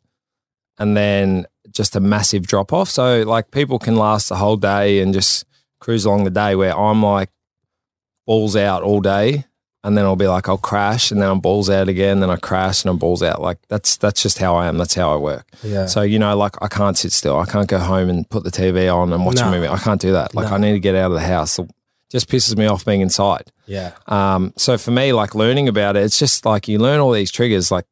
and then just a massive drop off. So, like, people can last the whole day and just cruise along the day where I'm like balls out all day. And then I'll be like, I'll crash, and then I'm balls out again. Then I crash, and I'm balls out. Like that's that's just how I am. That's how I work. Yeah. So you know, like I can't sit still. I can't go home and put the TV on and watch No. a movie. I can't do that. Like No. I need to get out of the house. It just pisses me off being inside. Yeah. Um, so for me, like learning about it, it's just like you learn all these triggers. Like,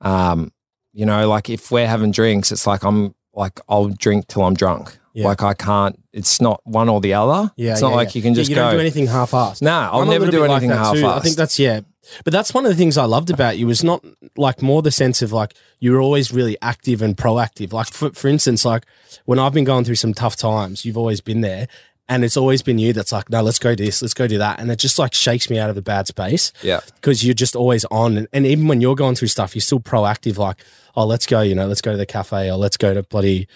um, you know, like if we're having drinks, it's like I'm like I'll drink till I'm drunk. Yeah. Like I can't. It's not one or the other. Yeah. it's not yeah, like yeah. you can just you go. don't do anything half-assed. Nah, I'll I'm never do like anything that half too. I think that's yeah. But that's one of the things I loved about you was not like more the sense of like you were always really active and proactive. Like for for instance, like when I've been going through some tough times, you've always been there. And it's always been you that's like, no, let's go do this, let's go do that. And it just like shakes me out of the bad space yeah, because you're just always on. And, and even when you're going through stuff, you're still proactive. Like, oh, let's go, you know, let's go to the cafe or let's go to bloody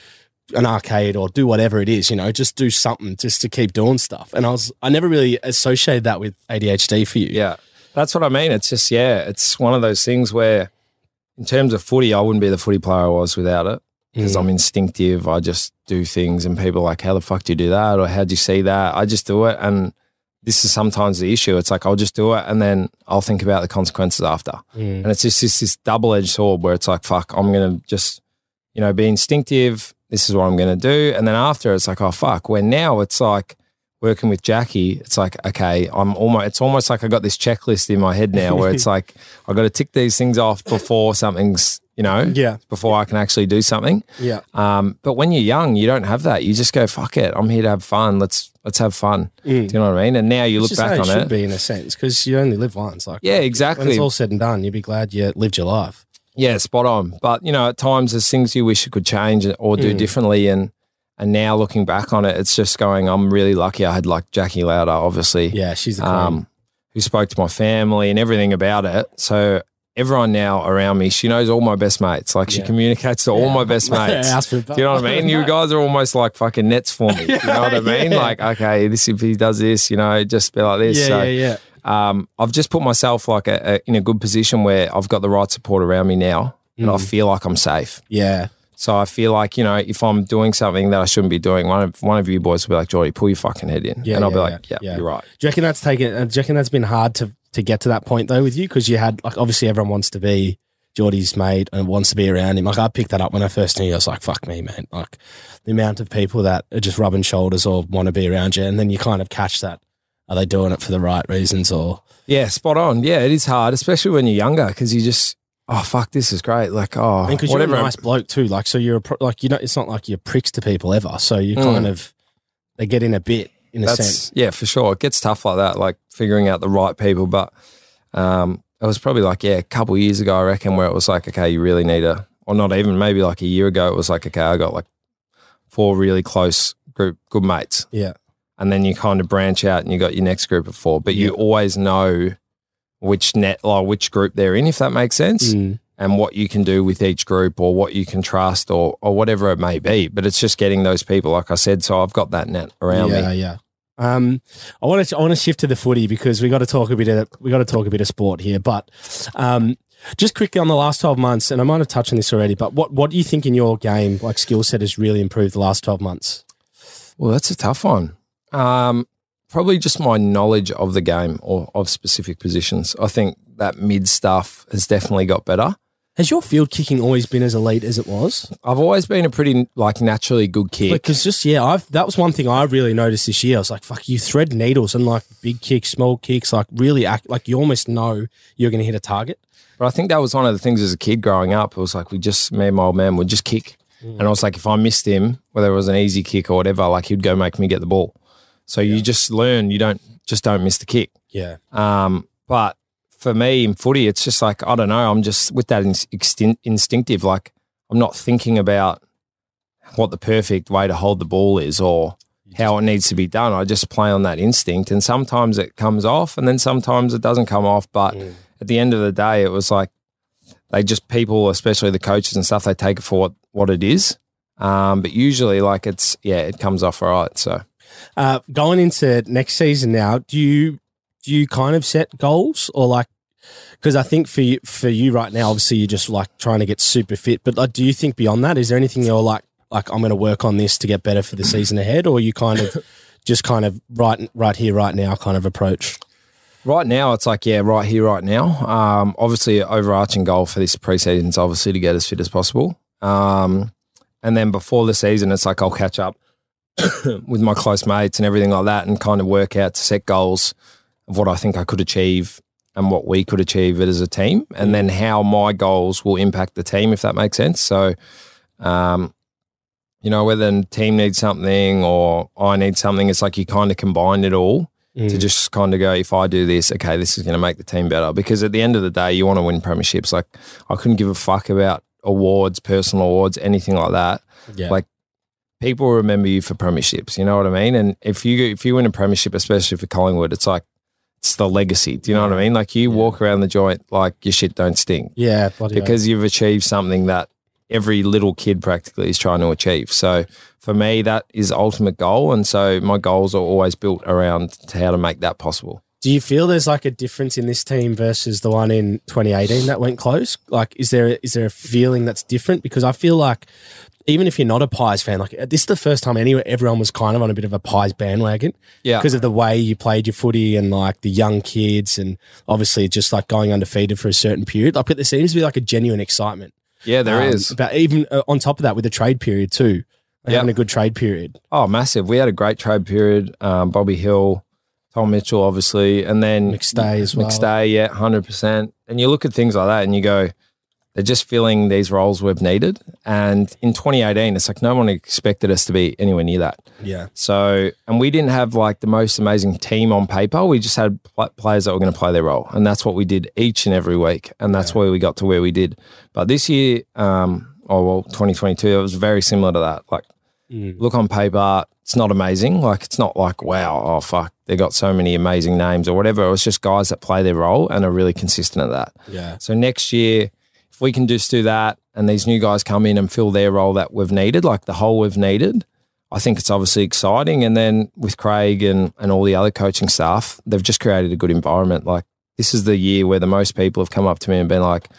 an arcade or do whatever it is, you know, just do something just to keep doing stuff. And I was, I never really associated that with ADHD for you. yeah. That's what I mean. It's just yeah. It's one of those things where, in terms of footy, I wouldn't be the footy player I was without it. Because Mm. I'm instinctive. I just do things, and people are like, "How the fuck do you do that?" or "How do you see that?" I just do it, and this is sometimes the issue. It's like I'll just do it, and then I'll think about the consequences after. Mm. And it's just this, this double edged sword where it's like, "Fuck, I'm gonna just, you know, be instinctive. This is what I'm gonna do," and then after it's like, "Oh fuck." When now it's like working with Jacqui, it's like, okay, I'm almost. It's almost like I got this checklist in my head now where it's like I got to tick these things off before something's, you know, Yeah. before I can actually do something. Yeah. Um, but when you're young, you don't have that. You just go, fuck it. I'm here to have fun. Let's let's have fun. Do you know what I mean? And now you It's look back it on should it. Should be in a sense because you only live once. Like, Yeah, exactly. when it's all said and done, you'd be glad you lived your life. Yeah, spot on. But you know, at times there's things you wish you could change or do Mm. differently. And and now looking back on it, it's just going. I'm really lucky. I had like Jacqui Louder, obviously. Yeah, she's the queen. um, who spoke to my family and everything about it. So everyone now around me, she knows all my best mates. Like she Yeah. communicates to all my best mates. Do you know what I mean? You guys are almost like fucking nets for me. You know what I mean? Yeah. Like, okay, this if he does this, you know, just be like this. yeah, so yeah, yeah. um, I've just put myself like a, a, in a good position where I've got the right support around me now, and I Mm. feel like I'm safe. Yeah. So I feel like you know if I'm doing something that I shouldn't be doing, one of one of you boys will be like, "Jordy, pull your fucking head in," Yeah, and I'll be like, yeah, "Yeah, yeah. you're right." Do you reckon that's taken? Do you reckon that's been hard to to get to that point though with you? Because you had like obviously everyone wants to be Jordy's mate and wants to be around him. Like I picked that up when I first knew you. I was like, "Fuck me, man!" Like the amount of people that are just rubbing shoulders or want to be around you, and then you kind of catch that. Are they doing it for the right reasons or? Yeah, spot on. Yeah, it is hard, especially when you're younger, because you just, oh fuck, this is great. Like, oh, because you're a nice bloke too. Like so, you're a, pro- like you know, it's not like you're pricks to people ever. So you Mm. kind of they get in a bit in a sense. yeah, for sure. It gets tough like that, like figuring out the right people. But um, it was probably like yeah, a couple of years ago, I reckon, where it was like, okay, you really need a, or not even maybe like a year ago, it was like, okay, I got like four really close group good mates, Yeah, and then you kind of branch out and you got your next group of four, but you always know which net like which group they're in, if that makes sense. Mm. and what you can do with each group or what you can trust or or whatever it may be. But it's just getting those people, like I said. So I've got that net around yeah, me. yeah. Um, I want to I want to shift to the footy because we got to talk a bit of we got to talk a bit of sport here. But um, just quickly on the last twelve months, and I might have touched on this already. But what what do you think in your game like skill set has really improved the last twelve months? Well, that's a tough one. Um, probably just my knowledge of the game or of specific positions. I think that mid stuff has definitely got better. Has your field kicking always been as elite as it was? I've always been a pretty like naturally good kick. Because just yeah, I've that was one thing I really noticed this year. I was like, fuck, you thread needles and like big kicks, small kicks, like really act like you almost know you're going to hit a target. But I think that was one of the things as a kid growing up. It was like we just me and my old man would just kick, and I was like, if I missed him, whether it was an easy kick or whatever, like he'd go make me get the ball. So you just learn. You don't just don't miss the kick. Yeah, Um, but for me in footy, it's just like I don't know. I'm just with that ins- extin- instinctive. Like I'm not thinking about what the perfect way to hold the ball is or how it needs to be done. I just play on that instinct, and sometimes it comes off, and then sometimes it doesn't come off. But Mm. at the end of the day, it was like they just people, especially the coaches and stuff, they take it for what, what it is. Um, but usually, like it's yeah, it comes off all right. So Uh, going into next season now, do you do you kind of set goals or like? Because I think for you, for you right now, obviously you're just like trying to get super fit. But like, do you think beyond that, is there anything you're like, like I'm going to work on this to get better for the season ahead, or you kind of just kind of right, right here, right now kind of approach? Right now, it's like, yeah, right here, right now. Um, obviously, overarching goal for this preseason is obviously to get as fit as possible. Um, and then before the season, it's like I'll catch up with my close mates and everything like that and kind of work out to set goals of what I think I could achieve and what we could achieve it as a team, and then how my goals will impact the team, if that makes sense. So, um, you know, whether the team needs something or I need something, it's like you kind of combine it all Mm. to just kind of go, if I do this, okay, this is going to make the team better. Because at the end of the day, you want to win premierships. Like, I couldn't give a fuck about awards, personal awards, anything like that. Yeah. Like, people remember you for premierships. You know what I mean? And if you if you win a premiership, especially for Collingwood, it's like the legacy. Do you know what I mean? Like you walk around the joint like your shit don't stink yeah, because you've achieved something that every little kid practically is trying to achieve. So for me, that is ultimate goal, and so my goals are always built around to how to make that possible. Do you feel there's like a difference in this team versus the one in 2018 that went close? Like, is there is there a feeling that's different? Because I feel like even if you're not a Pies fan, like this is the first time anywhere everyone was kind of on a bit of a Pies bandwagon Yeah, because of the way you played your footy and like the young kids and obviously just like going undefeated for a certain period. Like, but there seems to be like a genuine excitement. yeah, there um, is. But even uh, on top of that, with the trade period too, They're Yeah. having a good trade period. Oh, massive! We had a great trade period. Um, Bobby Hill, Tom Mitchell, obviously, and then McStay as well. McStay, yeah, hundred percent. And you look at things like that, and you go, they're just filling these roles we've needed. And in 2018, it's like no one expected us to be anywhere near that. Yeah. So, and we didn't have like the most amazing team on paper. We just had pl- players that were going to play their role, and that's what we did each and every week, and that's where we got to where we did. But this year, um, oh well, 2022, it was very similar to that. Like, Mm. look on paper, it's not amazing. Like, it's not like wow, oh fuck, they got so many amazing names or whatever. It was just guys that play their role and are really consistent at that. Yeah. So next year, if we can just do that and these new guys come in and fill their role that we've needed, like the hole we've needed, I think it's obviously exciting. And then with Craig and, and all the other coaching staff, they've just created a good environment. Like this is the year where the most people have come up to me and been like,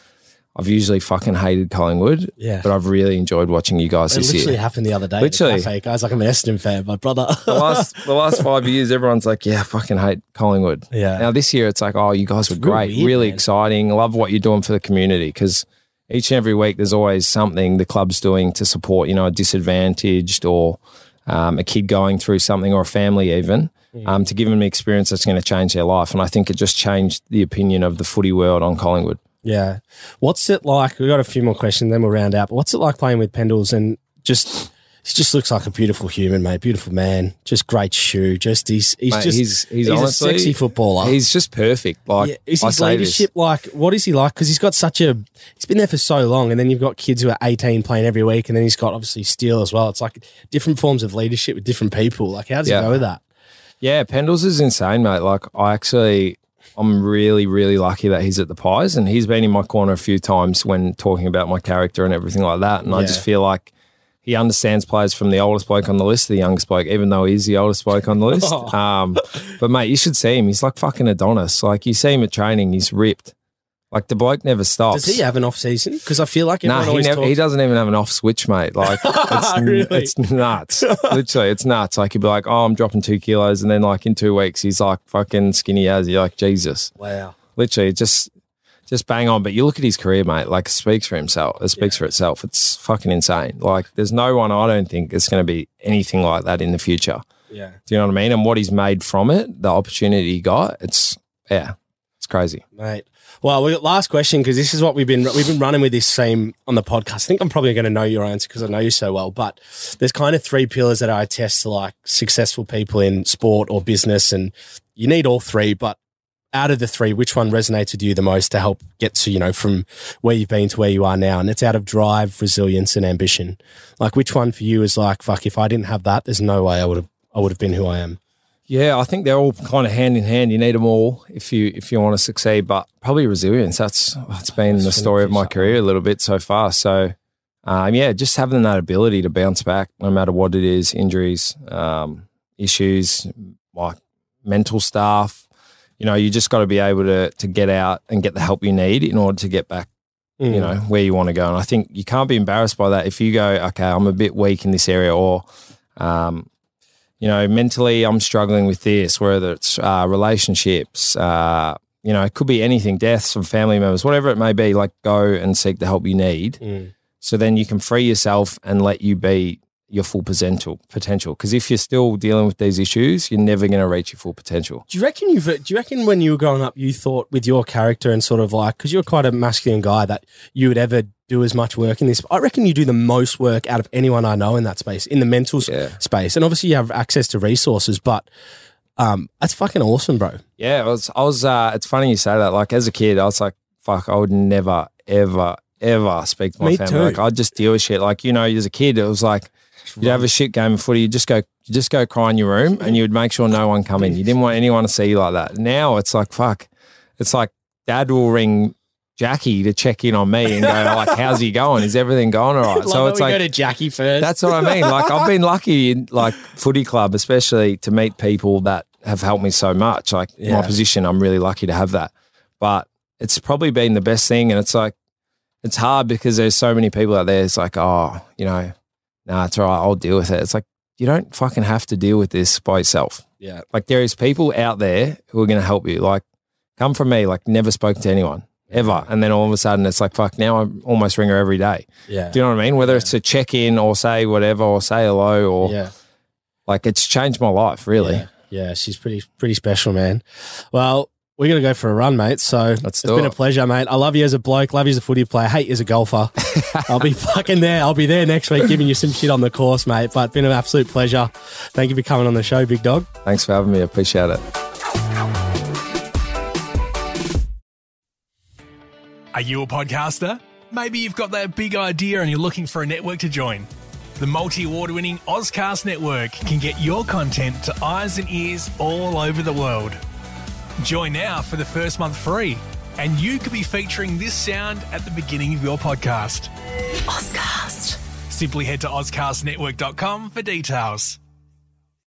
I've usually fucking hated Collingwood, Yeah. but I've really enjoyed watching you guys this year. It literally happened the other day. Literally. Cafe, guys, like I'm an Essendon fan, my brother. The last the last five years, everyone's like, "Yeah, I fucking hate Collingwood." Yeah. Now this year, it's like, "Oh, you guys were great, weird, really man. exciting. Love what you're doing for the community." Because each and every week, there's always something the club's doing to support, you know, a disadvantaged or um, a kid going through something or a family even. Mm. Um, to give them an experience that's going to change their life, and I think it just changed the opinion of the footy world on Collingwood. Yeah. What's it like? We've got a few more questions, then we'll round out. But what's it like playing with Pendles and just he just looks like a beautiful human, mate. Beautiful man. Just great shoe. Just he's he's Mate, just he's- he's a honestly- sexy footballer. He's just perfect. Like yeah. Is his leadership like what is he like? Because he's got such a he's been there for so long, and then you've got kids who are eighteen playing every week, and then he's got obviously Steele as well. It's like different forms of leadership with different people. Like how does Yeah. he go with that? Yeah, Pendles is insane, mate. Like I actually I'm really, really lucky that he's at the Pies and he's been in my corner a few times when talking about my character and everything like that. And I just feel like he understands players from the oldest bloke on the list to the youngest bloke, even though he's the oldest bloke on the list. Um, but mate, you should see him. He's like fucking Adonis. Like you see him at training, he's ripped. Like the bloke never stops. Does he have an off season? Because I feel like Nah, he, never, talks. he doesn't even have an off switch, mate. Like it's, Really? it's nuts. Literally, it's nuts. Like he'd be like, "Oh, I'm dropping two kilos," and then like in two weeks, he's like fucking skinny as. You're like, Jesus. Wow. Literally, just just bang on. But you look at his career, mate. Like it speaks for himself. It speaks for itself. It's fucking insane. Like there's no one I don't think is going to be anything like that in the future. Yeah. Do you know what I mean? And what he's made from it, the opportunity he got, it's yeah, it's crazy. Mate. Well, we got last question because this is what we've been we've been running with this theme on the podcast. I think I'm probably going to know your answer because I know you so well. But there's kind of three pillars that I attest to like successful people in sport or business, and you need all three. But out of the three, which one resonates with you the most to help get to you know from where you've been to where you are now? And it's out of drive, resilience, and ambition. Like which one for you is like fuck? If I didn't have that, there's no way I would have I would have been who I am. Yeah, I think they're all kind of hand in hand. You need them all if you if you want to succeed. But probably resilience. That's that's been the story of my career a little bit so far. So, um, yeah, just having that ability to bounce back no matter what it is, injuries, um, issues, like mental stuff, you know, you just got to be able to to get out and get the help you need in order to get back, Mm. you know, where you want to go. And I think you can't be embarrassed by that. If you go, okay, I'm a bit weak in this area, or, um, you know, mentally I'm struggling with this, whether it's uh, relationships, uh, you know, it could be anything, deaths of family members, whatever it may be. Like, go and seek the help you need. Mm. So then you can free yourself and let you be your full potential. Potential, because if you're still dealing with these issues, you're never going to reach your full potential. Do you reckon you? Do you reckon when you were growing up, you thought with your character and sort of like because you're quite a masculine guy that you would ever do as much work in this? I reckon you do the most work out of anyone I know in that space, in the mental Yeah. space, and obviously you have access to resources. But um, that's fucking awesome, bro. Yeah, I was. I was. Uh, it's funny you say that. Like as a kid, I was like, "Fuck!" I would never, ever, ever speak to my Me family. too. Like I'd just deal with shit. Like you know, as a kid, it was like you'd have a shit game of footy. You just go, you just go cry in your room, and you would make sure no one come in. You didn't want anyone to see you like that. Now it's like, fuck. It's like dad will ring Jacqui to check in on me and go, like, "How's he going? Is everything going all right?" So it's we like go to Jacqui first. that's what I mean. Like I've been lucky in like footy club, especially to meet people that have helped me so much. Like Yeah. my position, I'm really lucky to have that. But it's probably been the best thing, and it's like it's hard because there's so many people out there. It's like, oh, you know, nah, it's all right. I'll deal with it. It's like you don't fucking have to deal with this by yourself. yeah, Like there is people out there who are going to help you. Like come from me. Like never spoken to anyone ever, and then all of a sudden it's like fuck. Now I almost ring her every day. yeah, Do you know what I mean? Whether it's to check in or say whatever or say hello or yeah. like it's changed my life really. Yeah, yeah, she's pretty pretty special, man. Well, we're gonna go for a run, mate. So Let's it's do been it. a pleasure, mate. I love you as a bloke, love you as a footy player, hate you as a golfer. I'll be fucking there. I'll be there next week giving you some shit on the course, mate. But it's been an absolute pleasure. Thank you for coming on the show, big dog. Thanks for having me. I appreciate it. Are you a podcaster? Maybe you've got that big idea and you're looking for a network to join. The multi award winning Ozcast Network can get your content to eyes and ears all over the world. Join now for the first month free, and you could be featuring this sound at the beginning of your podcast. Ozcast. Simply head to OzcastNetwork.com for details.